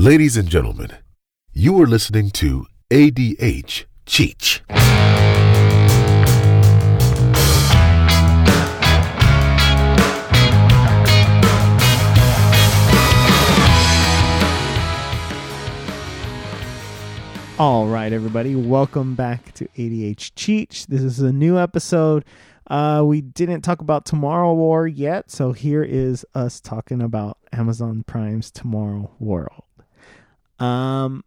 Ladies and gentlemen, you are listening to ADH Cheech. All right, everybody, welcome back to ADH Cheech. This is a new episode. Uh, we didn't talk about Tomorrow War yet, so here is us talking about Amazon Prime's Tomorrow War. Um,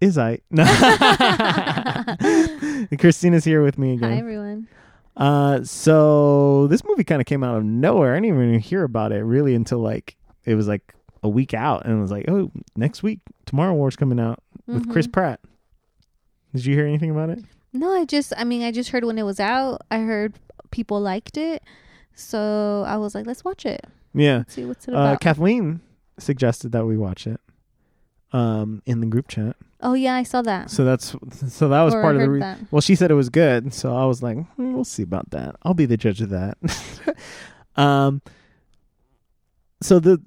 is I? No. Christina's here with me again. Hi, everyone. Uh, so this movie kind of came out of nowhere. I didn't even hear about it really until like it was like a week out, and it was like, oh, next week, Tomorrow War's coming out with Chris Mhm. Pratt. Did you hear anything about it? No, I just, I mean, I just heard when it was out. I heard people liked it, so I was like, let's watch it. Yeah. Let's see what's it Uh, about. Kathleen suggested that we watch it. Um, in the group chat. oh yeah, I saw that. So that's so that was Or part of the. heard Re- that. well, she said it was good, so I was like, hmm, we'll see about that. I'll be the judge of that. um. So the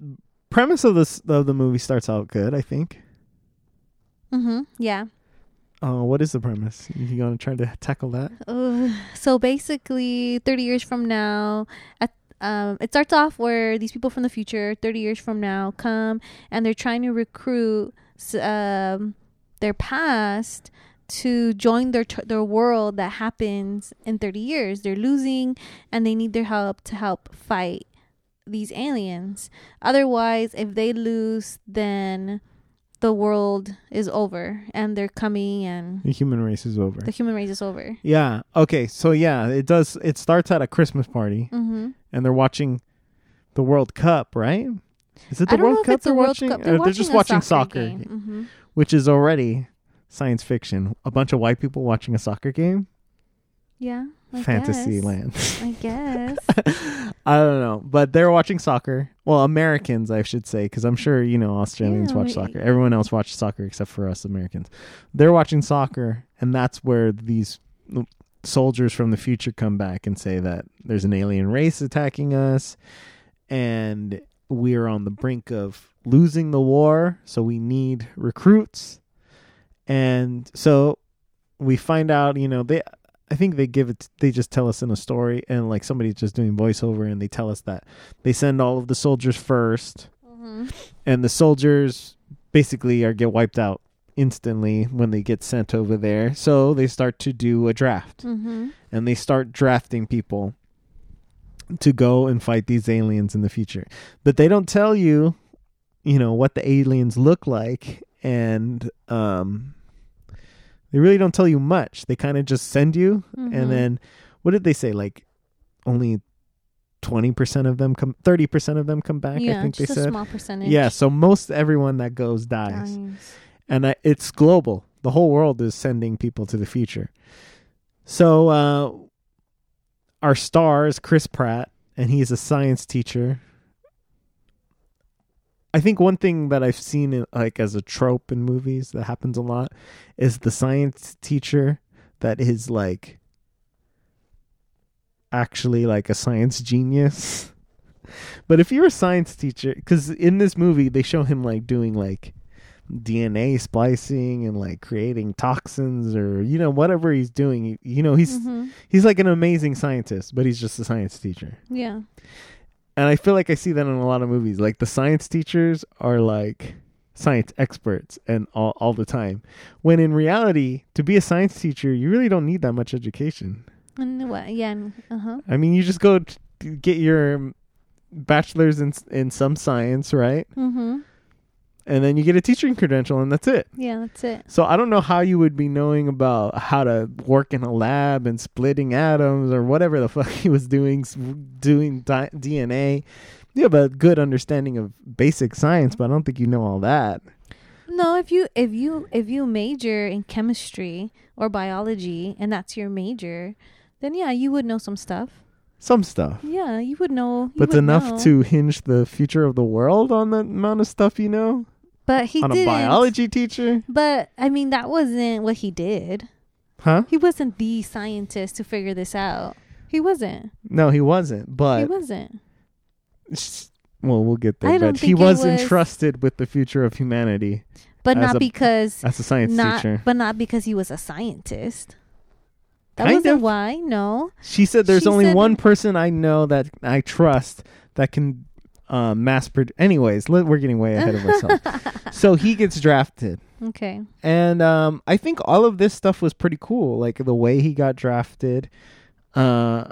premise of this of the movie starts out good, I think. Mm-hmm. Yeah. Uh, what is the premise? You gonna try to tackle that? So basically, 30 years from now, at um, it starts off where these people from the future, 30 years from now, come and they're trying to recruit um, their past to join their tr- their world that happens in 30 years. They're losing and they need their help to help fight these aliens. Otherwise, if they lose, then the world is over and they're coming and The human race is over. the human race is over. yeah. Okay. So yeah, it does. It starts at a Christmas party, Mm-hmm. and they're watching the World Cup, right? Is it the World Cup they're World watching? Cup. They're, they're just watching soccer. Mhm. which is already science fiction. A bunch of white people watching a soccer game. Yeah, I Fantasy guess. land. I guess. I don't know, but they're watching soccer. Well, Americans, I should say, because I'm sure you know Australians Yeah, watch we- soccer. Everyone else watches soccer except for us Americans. They're watching soccer, and that's where these soldiers from the future come back and say that there's an alien race attacking us, and we're on the brink of losing the war. So we need recruits, and so we find out. You know, they I think they give it. They just tell us in a story, and like somebody's just doing voiceover, and they tell us that they send all of the soldiers first, hmm and the soldiers basically are get wiped out instantly when they get sent over there. So they start to do a draft, hmm and they start drafting people to go and fight these aliens in the future. But they don't tell you, you know, what the aliens look like, and um, they really don't tell you much. They kind of just send you Mhm. and then what did they say like only 20% of them come 30% of them come back yeah, i think they just a said small percentage. yeah so most everyone that goes dies Dies. and I, it's global the whole world is sending people to the future so uh our star is chris pratt and he's a science teacher i think one thing that i've seen in, like as a trope in movies that happens a lot is the science teacher that is like actually like a science genius but if you're a science teacher because in this movie they show him like doing like DNA splicing and like creating toxins or you know whatever he's doing you- you know he's Mhm. he's like an amazing scientist but he's just a science teacher Yeah. And I feel like I see that in a lot of movies like the science teachers are like science experts and all all the time when in reality to be a science teacher you really don't need that much education And what? Yeah. Uh huh. I mean you just go t- get your bachelor's in in some science right Mm-hmm. And then you get a teaching credential and that's it Yeah, that's it. So I don't know how you would be knowing about how to work in a lab and splitting atoms or whatever the fuck he was doing, doing di- DNA. You have a good understanding of basic science, but I don't think you know all that. No, if you if you if you major in chemistry or biology and that's your major, then yeah, you would know some stuff. Some stuff, Yeah, you would know. you but would enough know. to hinge the future of the world on the amount of stuff you know. But he did. on a didn't. biology teacher, But I mean, that wasn't what he did. huh? He wasn't the scientist to figure this out. He wasn't. No, he wasn't. But he wasn't. well, we'll get there. I don't but he think it was, was- entrusted with the future of humanity but not a- because as a science not teacher. but not because he was a scientist. That Kind wasn't of. why. No. She said, "There's She only said- one person I know that I trust that can uh, mass produce." Anyways, let, we're getting way ahead of ourselves. so he gets drafted, Okay. and um, I think all of this stuff was pretty cool. Like the way he got drafted. Uh,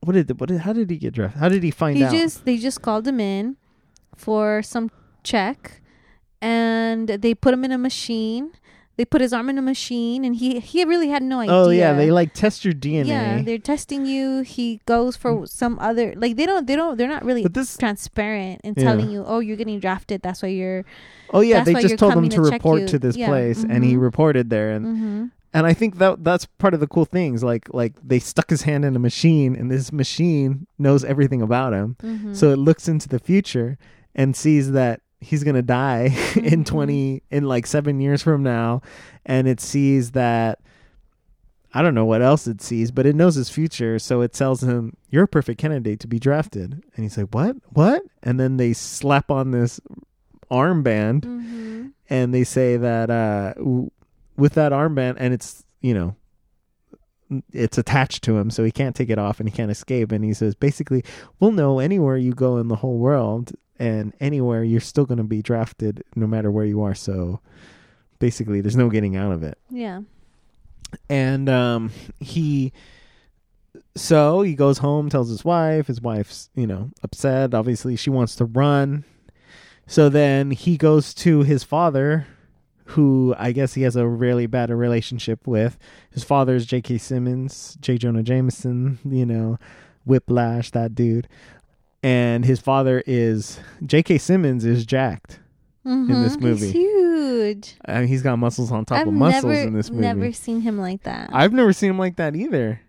what did what did how did he get drafted? How did he find He out? just they just called him in for some check and they put him in a machine. They put his arm in a machine and he he really had no idea. oh yeah, they like test your DNA. Yeah, they're testing you. He goes for some other like they don't they don't they're not really but this transparent in Yeah. telling you, "Oh, you're getting drafted. That's why you're oh yeah, they just told him to to report you. to this Yeah, place, and he mhm. reported there, and Mhm. and I think that that's part of the cool things. Like like they stuck his hand in a machine, and this machine knows everything about him. Mhm. So it looks into the future and sees that he's gonna die in Mhm. twenty in like seven years from now, and it sees that I don't know what else it sees, but it knows his future. So it tells him, "You're a perfect candidate to be drafted." And he's like, "What? What?" And then they slap on this armband Mhm. and they say that uh w- with that armband and it's you know it's attached to him so he can't take it off and he can't escape and he says basically we'll know anywhere you go in the whole world and anywhere you're still going to be drafted no matter where you are. So basically there's no getting out of it. Yeah. and um he so he goes home tells his wife. His wife's you know upset. Obviously she wants to run. So then he goes to his father who i guess he has a really bad relationship with. His father is j.k simmons j jonah jameson you know whiplash that dude and his father is j.k simmons is jacked Mhm. this movie. He's huge. I mean, he's got muscles on top I've of muscles never in this movie never seen him like that. I've never seen him like that either.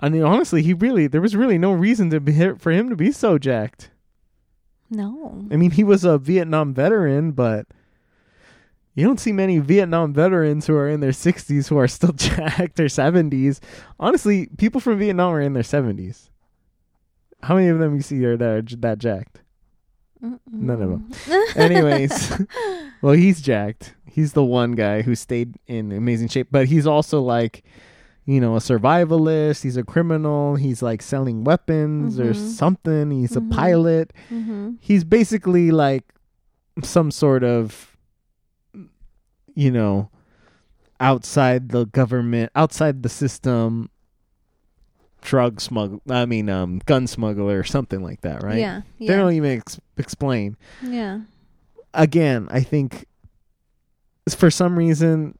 I mean, honestly, he really there was really no reason to be for him to be so jacked. no. I mean, he was a Vietnam veteran, but you don't see many Vietnam veterans who are in their 60s who are still jacked or 70s. Honestly, people from Vietnam are in their 70s. How many of them you see are that are j- that jacked? None of them. Anyways, well, he's jacked. He's the one guy who stayed in amazing shape, but he's also like, you know, a survivalist. He's a criminal. He's like selling weapons or Mhm. something. He's Mhm. a pilot. hmm He's basically like some sort of, you know, outside the government, outside the system, drug smuggle. I mean, um, gun smuggler or something like that, right? Yeah. They don't even ex- explain yeah. again, I think for some reason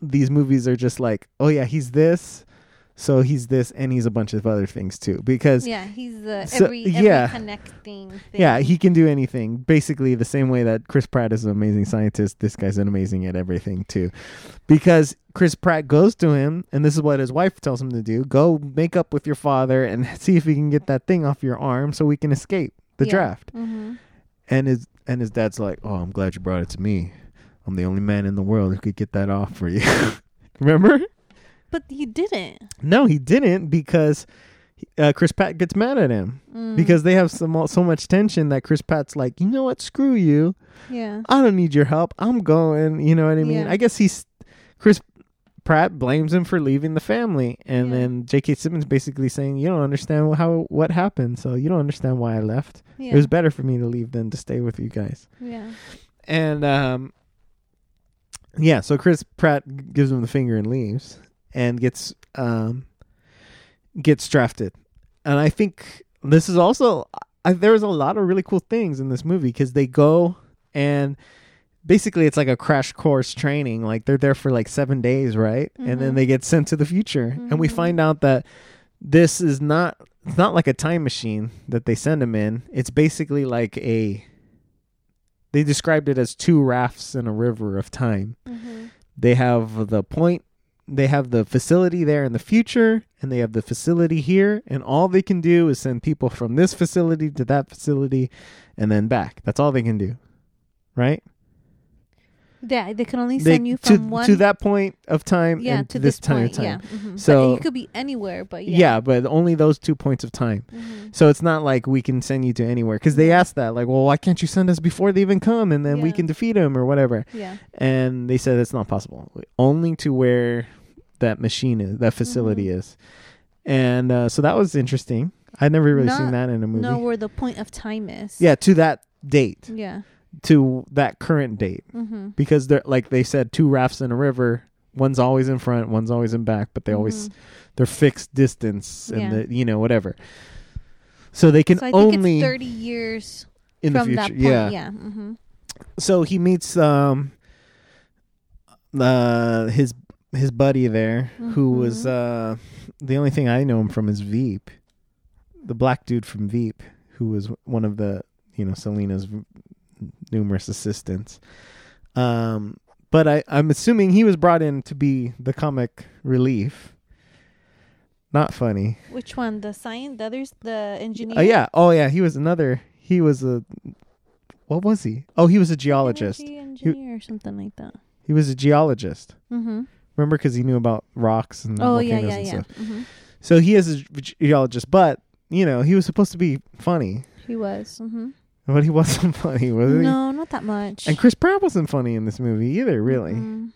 these movies are just like, oh yeah, he's this, so he's this, and he's a bunch of other things too. Because yeah. He's the So- every every yeah. connecting thing. Yeah, he can do anything. Basically, the same way that Chris Pratt is an amazing scientist, this guy's an amazing at everything too. Because Chris Pratt goes to him, and this is what his wife tells him to do: go make up with your father and see if he can get that thing off your arm so we can escape the Yeah. draft. hmm And his and his dad's like, "Oh, I'm glad you brought it to me. I'm the only man in the world who could get that off for you." Remember? But he didn't. No, he didn't because uh, Chris Pratt gets mad at him Mm. because they have some so much tension that Chris Pratt's like, "You know what? Screw you. yeah. I don't need your help. I'm going." You know what I mean? Yeah. I guess he's Chris Pratt blames him for leaving the family, and Yeah. then J.K. Simmons basically saying, "You don't understand how what happened, so you don't understand why I left. Yeah. It was better for me to leave than to stay with you guys." yeah. And um yeah, so Chris Pratt gives him the finger and leaves and gets um gets drafted. And I think this is also I, there was a lot of really cool things in this movie cuz they go and basically it's like a crash course training like they're there for like 7 days, right? And then Mhm. they get sent to the future. And we Mhm. find out that this is not it's not like a time machine that they send them in. It's basically like a they described it as two rafts in a river of time. hmm They have the point, they have the facility there in the future, and they have the facility here, and all they can do is send people from this facility to that facility and then back. That's all they can do. Right? Yeah, they can only They- send you to from one to that point of time yeah and to this, this, time point. of time. Yeah. mhm. But So- you could be anywhere, but Yeah. yeah. but only those two points of time. Mhm. So it's not like we can send you to anywhere because they asked that, like, well, why can't you send us before they even come, and then we can defeat them or whatever. Yeah. And they said it's not possible, only to where that machine is, that facility Mhm. is. And uh, so that was interesting. I'd never really seen that in a movie. Know where the point of time is. yeah, to that date, Yeah. to that current date, Mm-hmm. because they're like they said, two rafts in a river. One's always in front, one's always in back, but they always they're fixed distance and Mm-hmm. Yeah. the, you know whatever. So they can So I think only it's thirty years in the future. that point. yeah. Yeah. Mm-hmm. So he meets um uh his his buddy there who was uh the only thing I know him from is Veep. The black dude from Veep who was one of the, you know, Selina's numerous assistants. Um but I I'm assuming he was brought in to be the comic relief. Not funny. Which one? The science? The others? The engineer? Oh yeah. Oh yeah, he was another he was a what was he? Oh, he was a geologist. Energy engineer or something like that. He was a geologist. Mm-hmm. Remember, because he knew about rocks and Oh yeah, volcanoes yeah, and yeah. stuff. Mm-hmm. So he is a geologist, but you know he was supposed to be funny, He was. Mm-hmm. but he wasn't funny, was he? No, not that much. And Chris Pratt wasn't funny in this movie either, really. Mm-mm.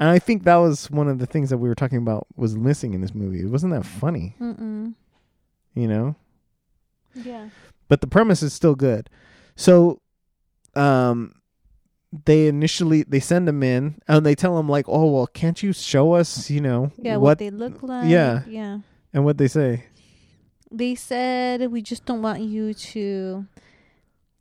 And I think that was one of the things that we were talking about was missing in this movie. It wasn't that funny, Mm-mm. you know. Yeah. But the premise is still good. So, um, they initially they send him in and they tell him like, "Oh well, can't you show us, you know, Yeah. What, what?" they look like. yeah. Yeah. and what they say. They said we just don't want you to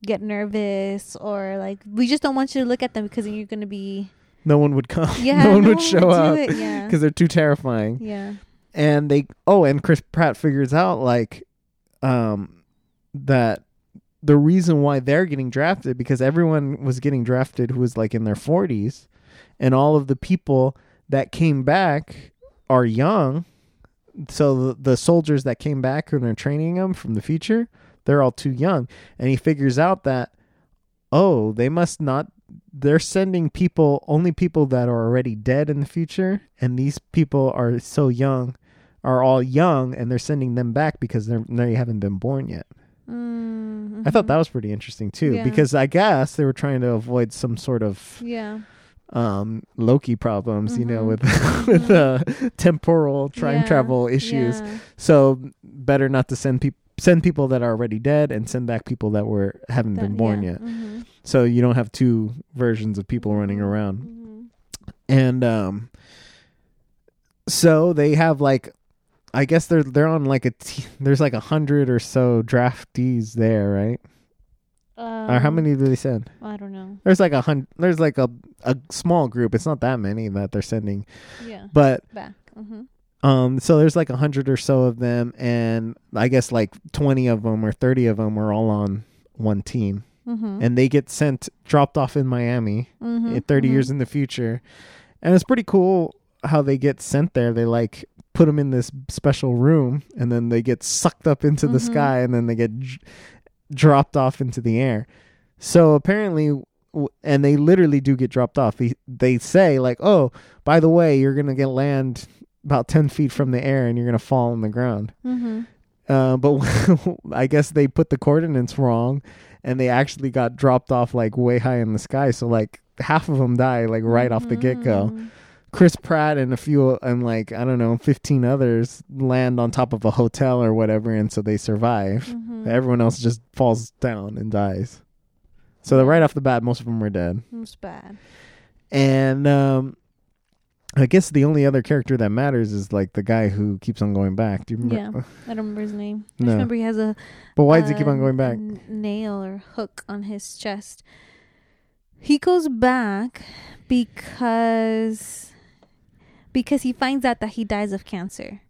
get nervous or like we just don't want you to look at them because you're gonna be No one would come. yeah no one would show do up it, yeah because they're too terrifying. yeah And they oh, and Chris Pratt figures out like um that the reason why they're getting drafted because everyone was getting drafted who was like in their 40s and all of the people that came back are young. So the, the soldiers that came back and are training them from the future, they're all too young. And he figures out that oh, they must not they're sending people only people that are already dead in the future and these people are so young are all young and they're sending them back because they're they haven't been born yet. Mm, I thought that was pretty interesting too Yeah. because I guess they were trying to avoid some sort of yeah um Loki problems, you know, Mhm. with with uh, temporal time Yeah. travel issues. yeah. So better not to send people send people that are already dead and send back people that were haven't That- been born yet. Mhm. So you don't have two versions of people running around. Mhm. and um so they have like i guess they're they're on like a t- there's like a hundred or so draftees there right or how Um, many do they send I don't know. there's like a hundred there's like a a small group it's not that many that they're sending Yeah, but back. Mm-hmm. um so there's like a hundred or so of them and i guess like 20 of them or 30 of them are all on one team Mm-hmm. and they get sent dropped off in miami mm-hmm. in 30 years in the future. And it's pretty cool how they get sent there. They like put them in this special room and then they get sucked up into the Mhm. sky and then they get d- dropped off into the air. So apparently and they literally do get dropped off. They, they say like, "Oh, by the way, you're going to get land about 10 feet from the air and you're going to fall on the ground." Mm-hmm. Uh, but I guess they put the coordinates wrong, and they actually got dropped off like way high in the sky. So like half of them die like right off the get go. Chris Pratt and a few and like I don't know, fifteen others land on top of a hotel or whatever, and so they survive. Mm-hmm. Everyone else just falls down and dies. So right off the bat, most of them are dead. It's bad. And um, I guess the only other character that matters is like the guy who keeps on going back. Do you remember? Yeah, I don't remember his name. I No. just remember he has a But why does he keep on going back? n- nail or hook on his chest. He goes back because because he finds out that he dies of cancer.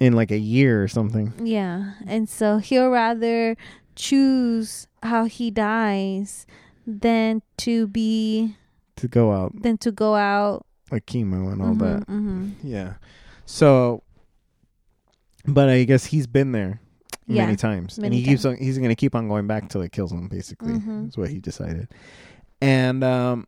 In like a year or something. Yeah, and so he'll rather choose how he dies than to be To go out than to go out like chemo and all that. hmm Yeah. So, but I guess he's been there Yeah, many times, and many he keeps on. He's gonna keep on going back till it kills him. Basically, Mhm. is what he decided. And um,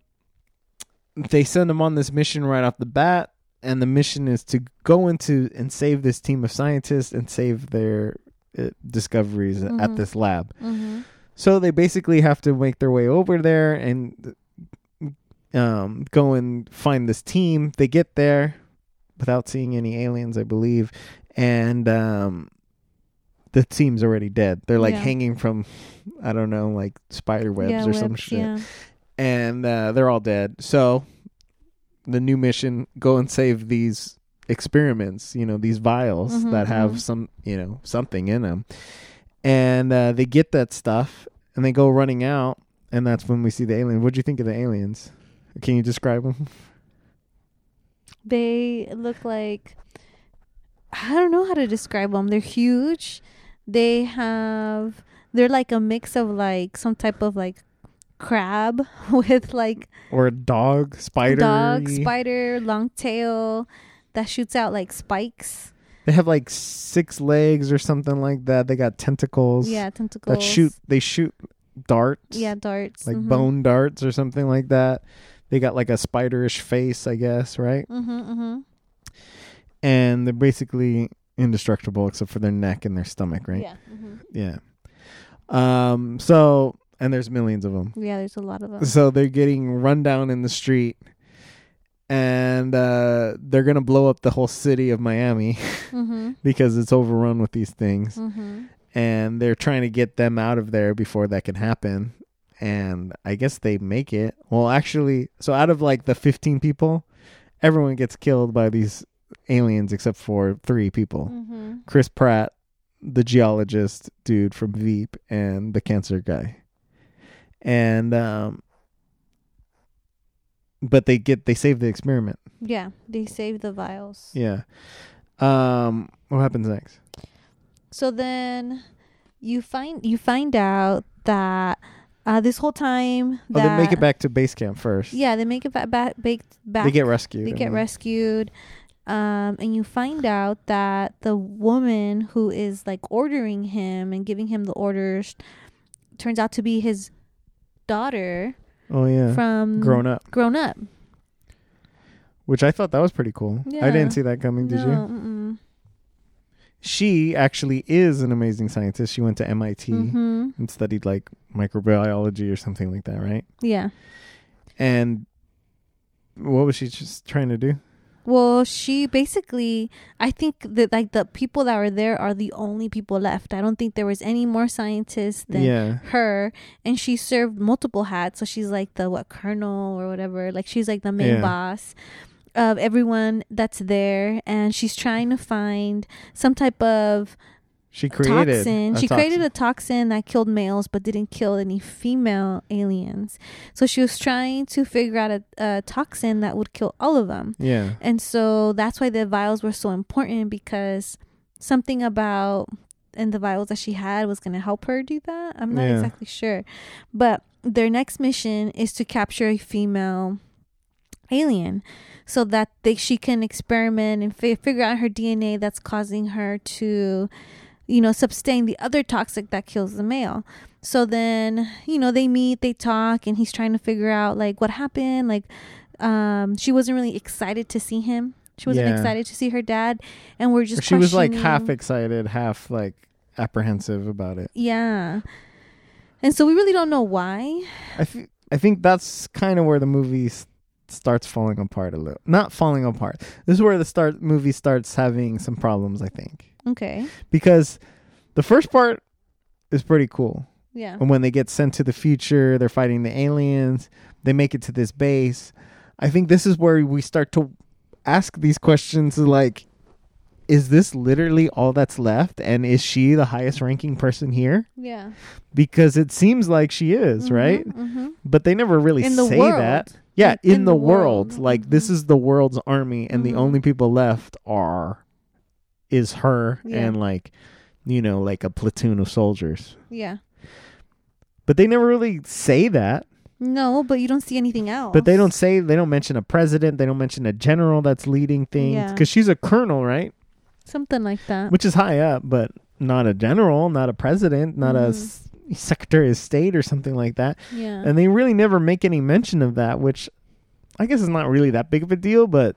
they send him on this mission right off the bat, and the mission is to go into and save this team of scientists and save their uh, discoveries at Mhm. this lab. Mm-hmm. So they basically have to make their way over there and um, go and find this team. They get there without seeing any aliens, I believe, and um, the team's already dead. They're like Yeah. hanging from, I don't know, like spider webs yeah, or some shit, Yeah. and uh, they're all dead. So the new mission: go and save these experiments. You know, these vials Mhm, that have mhm. some, you know, something in them, and uh, they get that stuff and they go running out, and that's when we see the alien. What do you think of the aliens? Can you describe them? They look like I don't know how to describe them. They're huge. They have they're like a mix of like some type of like crab with like Or a dog, spider? dog, spider, long tail that shoots out like spikes. They have like six legs or something like that. They got tentacles. Yeah, tentacles. That shoot. They shoot darts. Yeah, darts. like mhm. bone darts or something like that. They got like a spiderish face, I guess, right? Mhm, mhm. And they're basically indestructible except for their neck and their stomach, right? Yeah. mhm. Yeah. Um. So, and there's millions of them. Yeah, there's a lot of them. So they're getting run down in the street, and uh, they're gonna blow up the whole city of Miami mhm. because it's overrun with these things. Mhm. and they're trying to get them out of there before that can happen. And I guess they make it. Well, actually, so out of like the 15 people, everyone gets killed by these aliens except for three people Mhm. Chris Pratt, the geologist dude from Veep, and the cancer guy. And, um, but they get, they save the experiment. Yeah, they save the vials. Yeah. Um, what happens next? So then you find you find out that uh, this whole time Oh, they make it back to base camp first. Yeah, they make it back back baked back. They get rescued. they get rescued. Um, and you find out that the woman who is like ordering him and giving him the orders turns out to be his daughter Oh yeah, from grown up, Grown up. which I thought that was pretty cool. I didn't see that coming. Did no, you? Mm-mm. She actually is an amazing scientist. She went to MIT Mhm. and studied like microbiology or something like that, right? Yeah. And what was she just trying to do? Well, she basically, I think that like the people that were there are the only people left. I don't think there was any more scientists than yeah, her, and she served multiple hats. So she's like the what colonel or whatever. Like she's like the main Yeah. boss of everyone that's there, and she's trying to find some type of she created. toxin. a she created toxin. a toxin that killed males but didn't kill any female aliens. So she was trying to figure out a, a toxin that would kill all of them. Yeah, And so that's why the vials were so important because something about and the vials that she had was going to help her do that. I'm not Yeah. exactly sure. But their next mission is to capture a female alien so that they she can experiment and fi- figure out her DNA that's causing her to you know sustain the other toxic that kills the male. So then, you know, they meet, they talk and he's trying to figure out like what happened, like um she wasn't really excited to see him. She wasn't Yeah. excited to see her dad and we're just she was like half excited, half like apprehensive about it. Yeah. And so we really don't know why. I think I think that's kind of where the movie s- starts falling apart a little. Not falling apart. This is where the start movie starts having some problems. I think Okay. because the first part is pretty cool. Yeah. And when they get sent to the future, they're fighting the aliens. They make it to this base. I think this is where we start to ask these questions like is this literally all that's left and is she the highest ranking person here Yeah. because it seems like she is right hmm but they never really In say that yeah In- in, in the, the world, world. like this Mhm. is the world's army and the Mhm. only people left are is her Yeah. and like you know like a platoon of soldiers Yeah. but they never really say that No, but you don't see anything else. but they don't say they don't mention a president they don't mention a general that's leading things Yeah. because she's a colonel right something like that. which is high up but not a general not a president not a Mhm. s- secretary of state or something like that yeah. and they really never make any mention of that which I guess is not really that big of a deal, but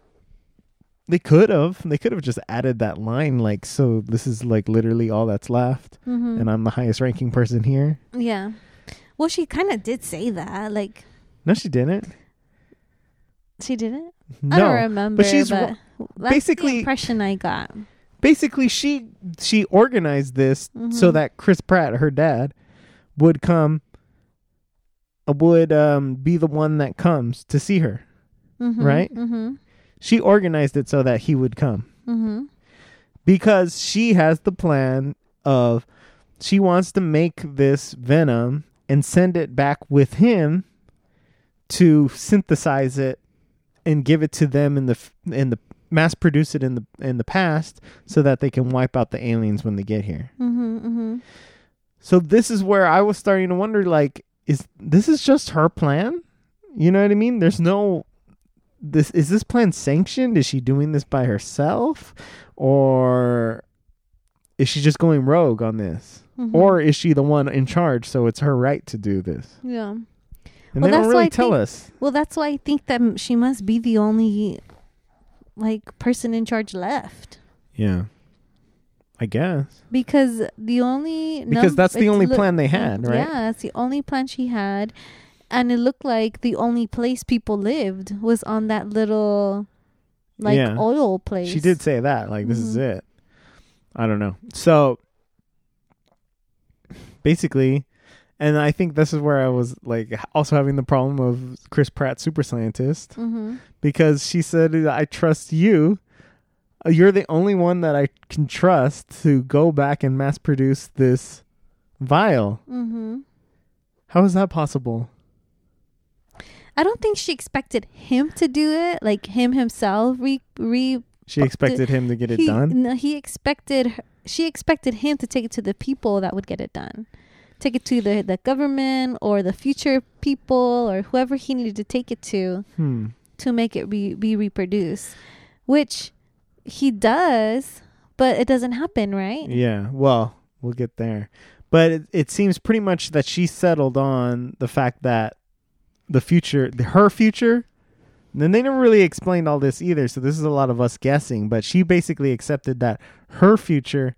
they could have. They could have just added that line, like, so this is like literally all that's left, Mm-hmm. and I'm the highest ranking person here. yeah. Well, she kind of did say that. Like No, she didn't. she didn't. No, I don't remember. But she's ro- that's basically- the impression I got. basically she she organized this so Mhm. that Chris Pratt, her dad, would come would um be the one that comes to see her. Mm-hmm. Right? She organized it so that he would come Mm-hmm. because she has the plan of she wants to make this venom and send it back with him to synthesize it and give it to them in the in the mass produce it in the in the past so that they can wipe out the aliens when they get here. Mm-hmm. Mm-hmm. So this is where I was starting to wonder like is this is just her plan? You know what I mean? There's no this is this plan sanctioned? Is she doing this by herself or is she just going rogue on this? Mm-hmm. Or is she the one in charge so it's her right to do this? yeah. And Well, they that's don't really tell think- us. Well, that's why I think that she must be the only like person in charge left. Yeah. I guess. Because the only Because num- that's the only look- plan they had, right? Yeah, that's the only plan she had, and it looked like the only place people lived was on that little, like Yeah. oil place. She did say that. Like, this is Mhm. it. I don't know. So, basically, and I think this is where I was like also having the problem of Chris Pratt, super scientist, Mm-hmm. because she said, I trust you. Uh, You're the only one that I can trust to go back and mass produce this vial. Mm-hmm. How is that possible? I don't think she expected him to do it, like him himself. Re re. She expected him to get it he, done. No, he expected. her- She expected him to take it to the people that would get it done. Take it to the the government or the future people or whoever he needed to take it to. Hmm. to make it re- be reproduced, which he does, but it doesn't happen, right? Yeah, well, we'll get there. But it, it seems pretty much that she settled on the fact that the future, the, her future, then they never really explained all this either. So this is a lot of us guessing. But she basically accepted that her future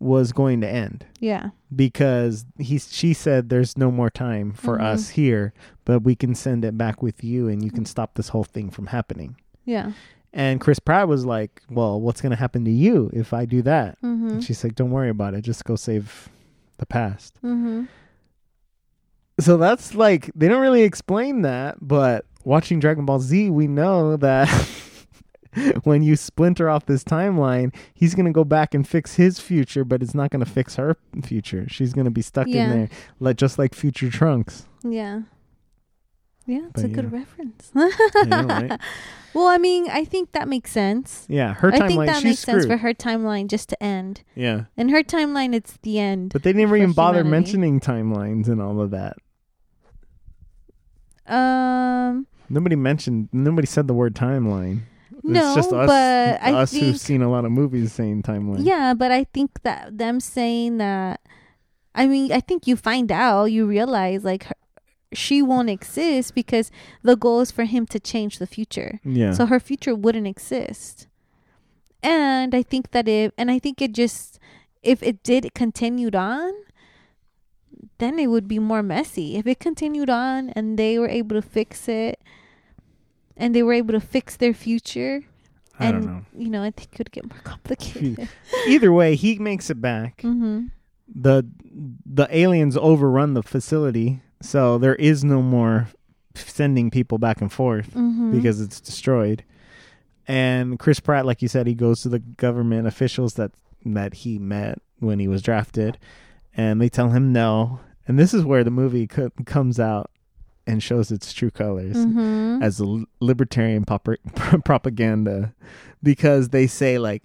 was going to end Yeah. because he she said there's no more time for Mhm. us here, but we can send it back with you and you can stop this whole thing from happening. Yeah. And Chris Pratt was like, "Well, what's going to happen to you if I do that?" Mm-hmm. And she's like, "Don't worry about it. Just go save the past." Mm-hmm. So that's like they don't really explain that, but watching Dragon Ball Z, we know that when you splinter off this timeline, he's going to go back and fix his future, but it's not going to fix her future. She's going to be stuck Yeah. in there like just like future Trunks. Yeah. Yeah, it's But a good reference. I know, right? Well, I mean, I think that makes sense. Yeah, her timeline. I think timeline that she's makes sense for her timeline just to end. yeah. In her timeline, it's the end. But they never for even bother humanity. mentioning timelines and all of that. Um, Nobody mentioned nobody said the word timeline. no, it's just us but I us think who've seen a lot of movies saying timeline. Yeah, but I think that them saying that, I mean, I think you find out, you realize like her, she won't exist because the goal is for him to change the future. Yeah. So her future wouldn't exist. And I think that if, and I think it just, if it did continued on, then it would be more messy. If it continued on and they were able to fix it and they were able to fix their future, I and don't know. you know, I think it would get more complicated. Either way, he makes it back. mm-hmm. The the aliens overrun the facility, so there is no more sending people back and forth Mm-hmm. because it's destroyed. And Chris Pratt, like you said, he goes to the government officials that that he met when he was drafted, and they tell him no. And this is where the movie co- comes out and shows its true colors mm-hmm. as a libertarian pop- propaganda because they say like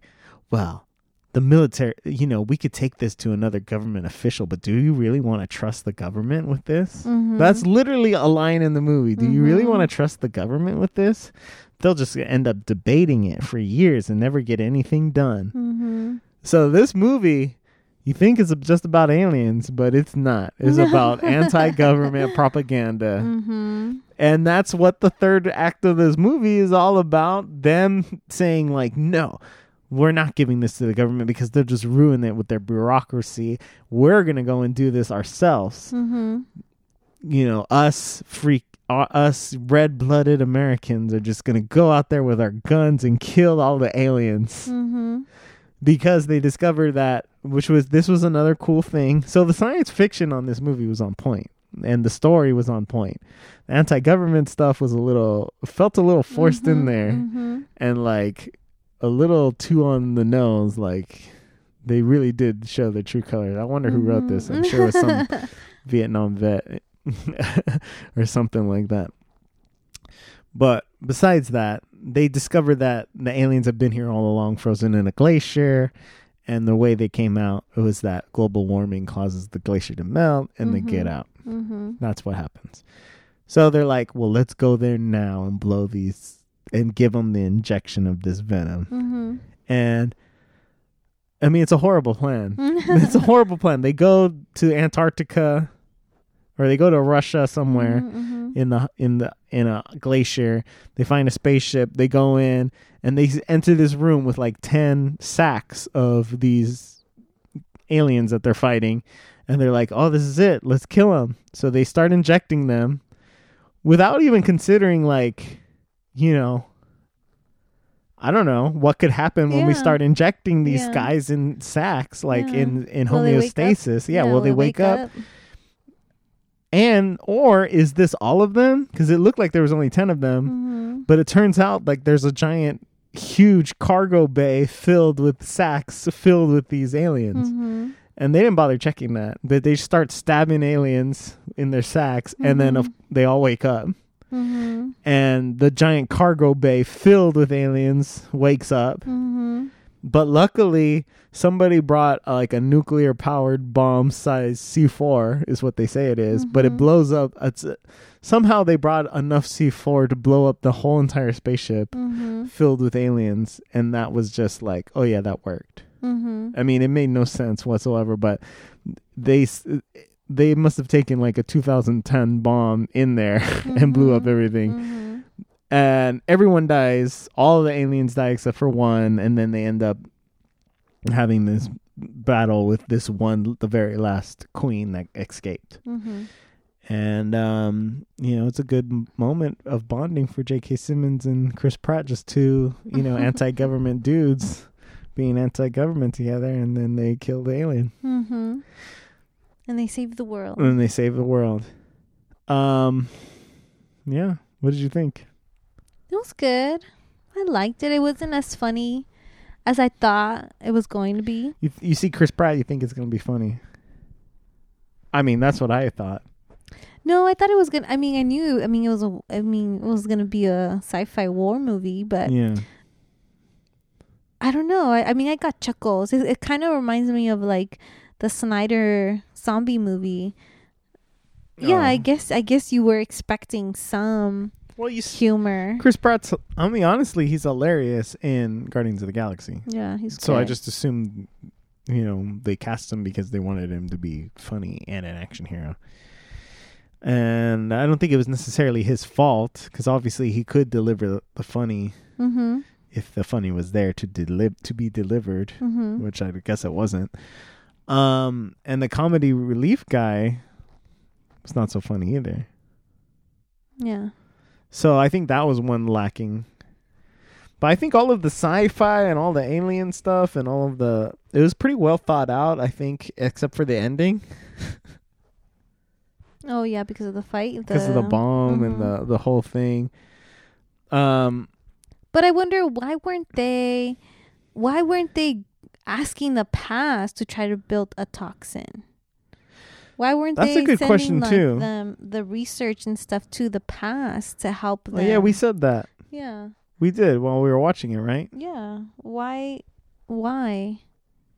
well the military you know we could take this to another government official but do you really want to trust the government with this Mhm. that's literally a line in the movie do you really Mhm. want to trust the government with this they'll just end up debating it for years and never get anything done mm-hmm. so this movie You think it's just about aliens, but it's not. It's about anti-government propaganda. Mm-hmm. And that's what the third act of this movie is all about. Them saying, like, no, we're not giving this to the government because they'll just ruin it with their bureaucracy. We're going to go and do this ourselves. Mm-hmm. You know, us freak, uh, us red blooded Americans are just going to go out there with our guns and kill all the aliens Mm-hmm. Because they discovered that, which was, this was another cool thing. So the science fiction on this movie was on point and the story was on point. The anti government stuff was a little, felt a little forced in there Mm-hmm. and like a little too on the nose. Like they really did show the true colors. I wonder who wrote this. I'm sure it was some Vietnam vet or something like that. But besides that, they discovered that the aliens have been here all along, frozen in a glacier. And the way they came out was that global warming causes the glacier to melt and they get out. Mm-hmm. That's what happens. So they're like, well, let's go there now and blow these and give them the injection of this venom. Mm-hmm. And I mean, it's a horrible plan. it's a horrible plan. They go to Antarctica or they go to Russia somewhere Mm-hmm. in the in the in a glacier. They find a spaceship. They go in and they enter this room with like 10 sacks of these aliens that they're fighting and they're like, "Oh, this is it. Let's kill them." So they start injecting them without even considering like, you know, I don't know what could happen when we start injecting these Yeah. guys in sacks like Yeah. in in Will they wake up? homeostasis. Yeah, will they will wake up? And or is this all of them? Because it looked like there was only ten of them, Mm-hmm. but it turns out like there's a giant, huge cargo bay filled with sacks filled with these aliens, Mm-hmm. and they didn't bother checking that. But they start stabbing aliens in their sacks, and then of, they all wake up, Mm-hmm. and the giant cargo bay filled with aliens wakes up. Mm-hmm. But luckily, somebody brought uh, like a nuclear powered bomb size C4 is what they say it is, but it Mhm. blows up. It's uh, somehow they brought enough C4 to blow up the whole entire spaceship Mm-hmm. filled with aliens, and that was just like, oh yeah, that worked. Mm-hmm. I mean, it made no sense whatsoever, but they they must have taken like a 2010 bomb in there and blew up Mhm. everything Mm-hmm. and everyone dies. All the aliens die except for one, and then they end up having this battle with this one, the very last queen that escaped. Mm-hmm. And um, you know, it's a good moment of bonding for J.K. Simmons and Chris Pratt, just two you know anti-government dudes being anti-government together, and then they kill the alien Mm-hmm. And they save the world. and they save the world. Um, yeah. What did you think? It was good. I liked it. It wasn't as funny as I thought it was going to be. You you see Chris Pratt, you think it's gonna be funny. I mean, that's what I thought. No, I thought it was gonna. I mean, I knew. I mean, it was a. I mean, it was gonna be a sci-fi war movie, but yeah, I don't know. I, I mean, I got chuckles. It, it kind of reminds me of like the Snyder zombie movie. Yeah, I Oh. guess. I guess you were expecting some Well, you s- humor. Chris Pratt's. I mean, honestly, he's hilarious in Guardians of the Galaxy. Yeah, he's. So I just assumed, you know, they cast him because they wanted him to be funny and an action hero. And I don't think it was necessarily his fault because obviously he could deliver the, the funny Mm-hmm. if the funny was there to deliver to be delivered. Mm-hmm. which I guess it wasn't. Um, and the comedy relief guy was not so funny either. Yeah. So I think that was one lacking. But I think all of the sci-fi and all the alien stuff and all of the it was pretty well thought out. I think, except for the ending Oh yeah, because of the fight. because of the bomb and Mhm. the the whole thing. Um, But I wonder why weren't they why weren't they asking the past to try to build a toxin? Why weren't That's a they good sending question, like too. the the research and stuff to the past to help them? well, yeah, we said that Yeah. we did while we were watching it, right? Yeah. Why why?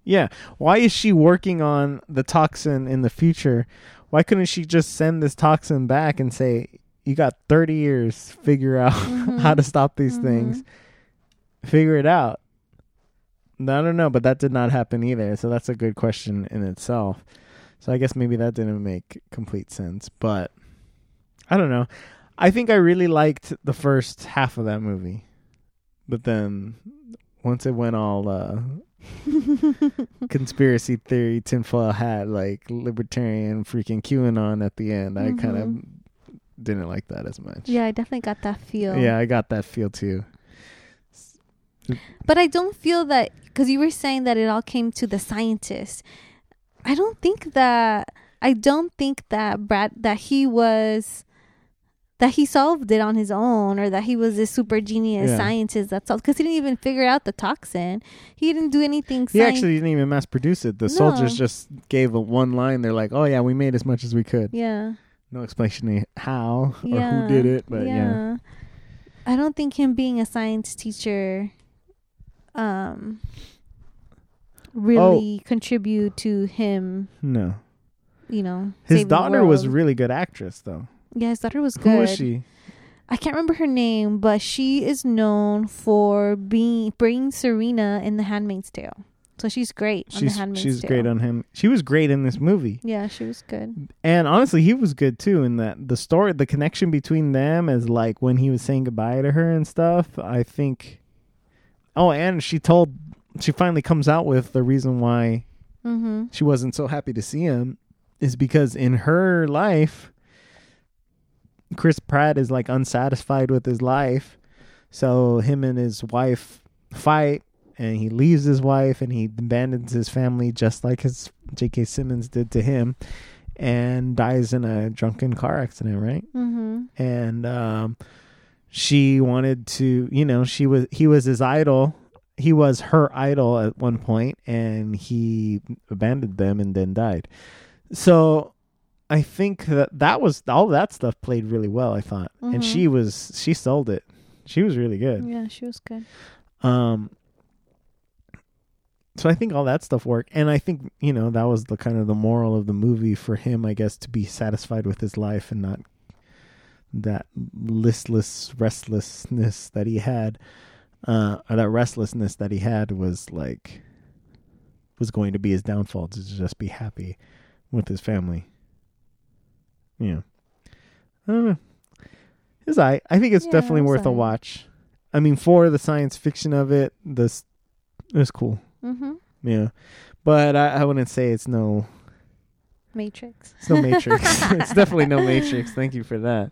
Yeah. Why is she working on the toxin in the future? Why couldn't she just send this toxin back and say, "You got 30 years. Figure out Mhm. how to stop these Mhm. things. Figure it out." I don't know, but that did not happen either. So that's a good question in itself. So I guess maybe that didn't make complete sense, but I don't know. I think I really liked the first half of that movie. But then once it went all uh conspiracy theory tinfoil hat like libertarian freaking QAnon at the end, I kind of didn't like that as much. Yeah, I definitely got that feel. Yeah, I got that feel too. But I don't feel that because you were saying that it all came to the scientist. I don't think that I don't think that Brad that he was that he solved it on his own or that he was this super genius Yeah. scientist that's all because he didn't even figure out the toxin. He didn't do anything. He actually didn't even mass produce it. The soldiers just gave a one line. They're like, "Oh yeah, we made as much as we could." yeah, No explanation of how or yeah, who did it, but yeah. I don't think him being a science teacher, um, Oh. really contribute to him. No. You know, His daughter was a really good actress though. Yeah, his daughter was good. Who was she? I can't remember her name, but she is known for being bringing Serena in The Handmaid's Tale. So she's great on She's The Handmaid's she's Tale. great on him. She was great in this movie. Yeah, she was good. And honestly, he was good too in that the story, the connection between them is like when he was saying goodbye to her and stuff. I think. Oh, and she told, she finally comes out with the reason why Mm-hmm. she wasn't so happy to see him is because in her life, Chris Pratt is like unsatisfied with his life. So him and his wife fight and he leaves his wife and he abandons his family just like his J.K. Simmons did to him and dies in a drunken car accident, right? Mm-hmm. and um she wanted to you know she was he was his idol he was her idol at one point and he abandoned them and then died. So i think that that was all that stuff played really well i thought. And Mhm. she was she sold it. She was really good. Yeah, she was good. um so I think all that stuff worked. And I think you know that was the kind of the moral of the movie for him I guess to be satisfied with his life and not that listless restlessness that he had uh or that restlessness that he had was like was going to be his downfall to just be happy with his family yeah I don't know it's I I think it's Yeah, definitely it was worth a watch I mean for the science fiction of it this was cool Mm-hmm. yeah but I, I wouldn't say it's no Matrix. it's no Matrix. it's definitely no Matrix. Thank you for that.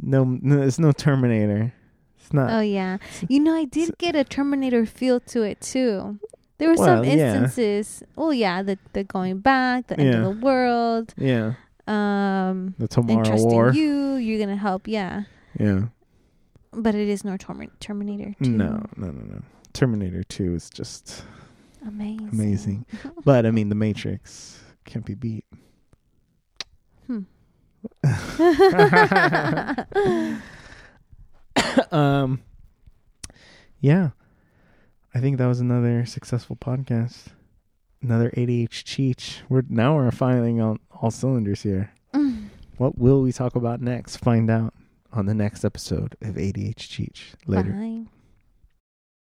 No, no it's no Terminator. It's not. Oh yeah, you know I did get a Terminator feel to it too. There were Well, some yeah. instances. Oh yeah, the the going back, the end of the world. yeah, Um, the Tomorrow War. you. You're gonna help. Yeah, Yeah. but it is no Termi- Terminator. 2. No, no, no, no. Terminator Two is just amazing. amazing. but I mean, the Matrix can't be beat. Hmm. um. Yeah, I think that was another successful podcast. Another ADH Cheech. We're now we're firing on all cylinders here. Mm. What will we talk about next? Find out on the next episode of ADH Cheech. Later. Bye.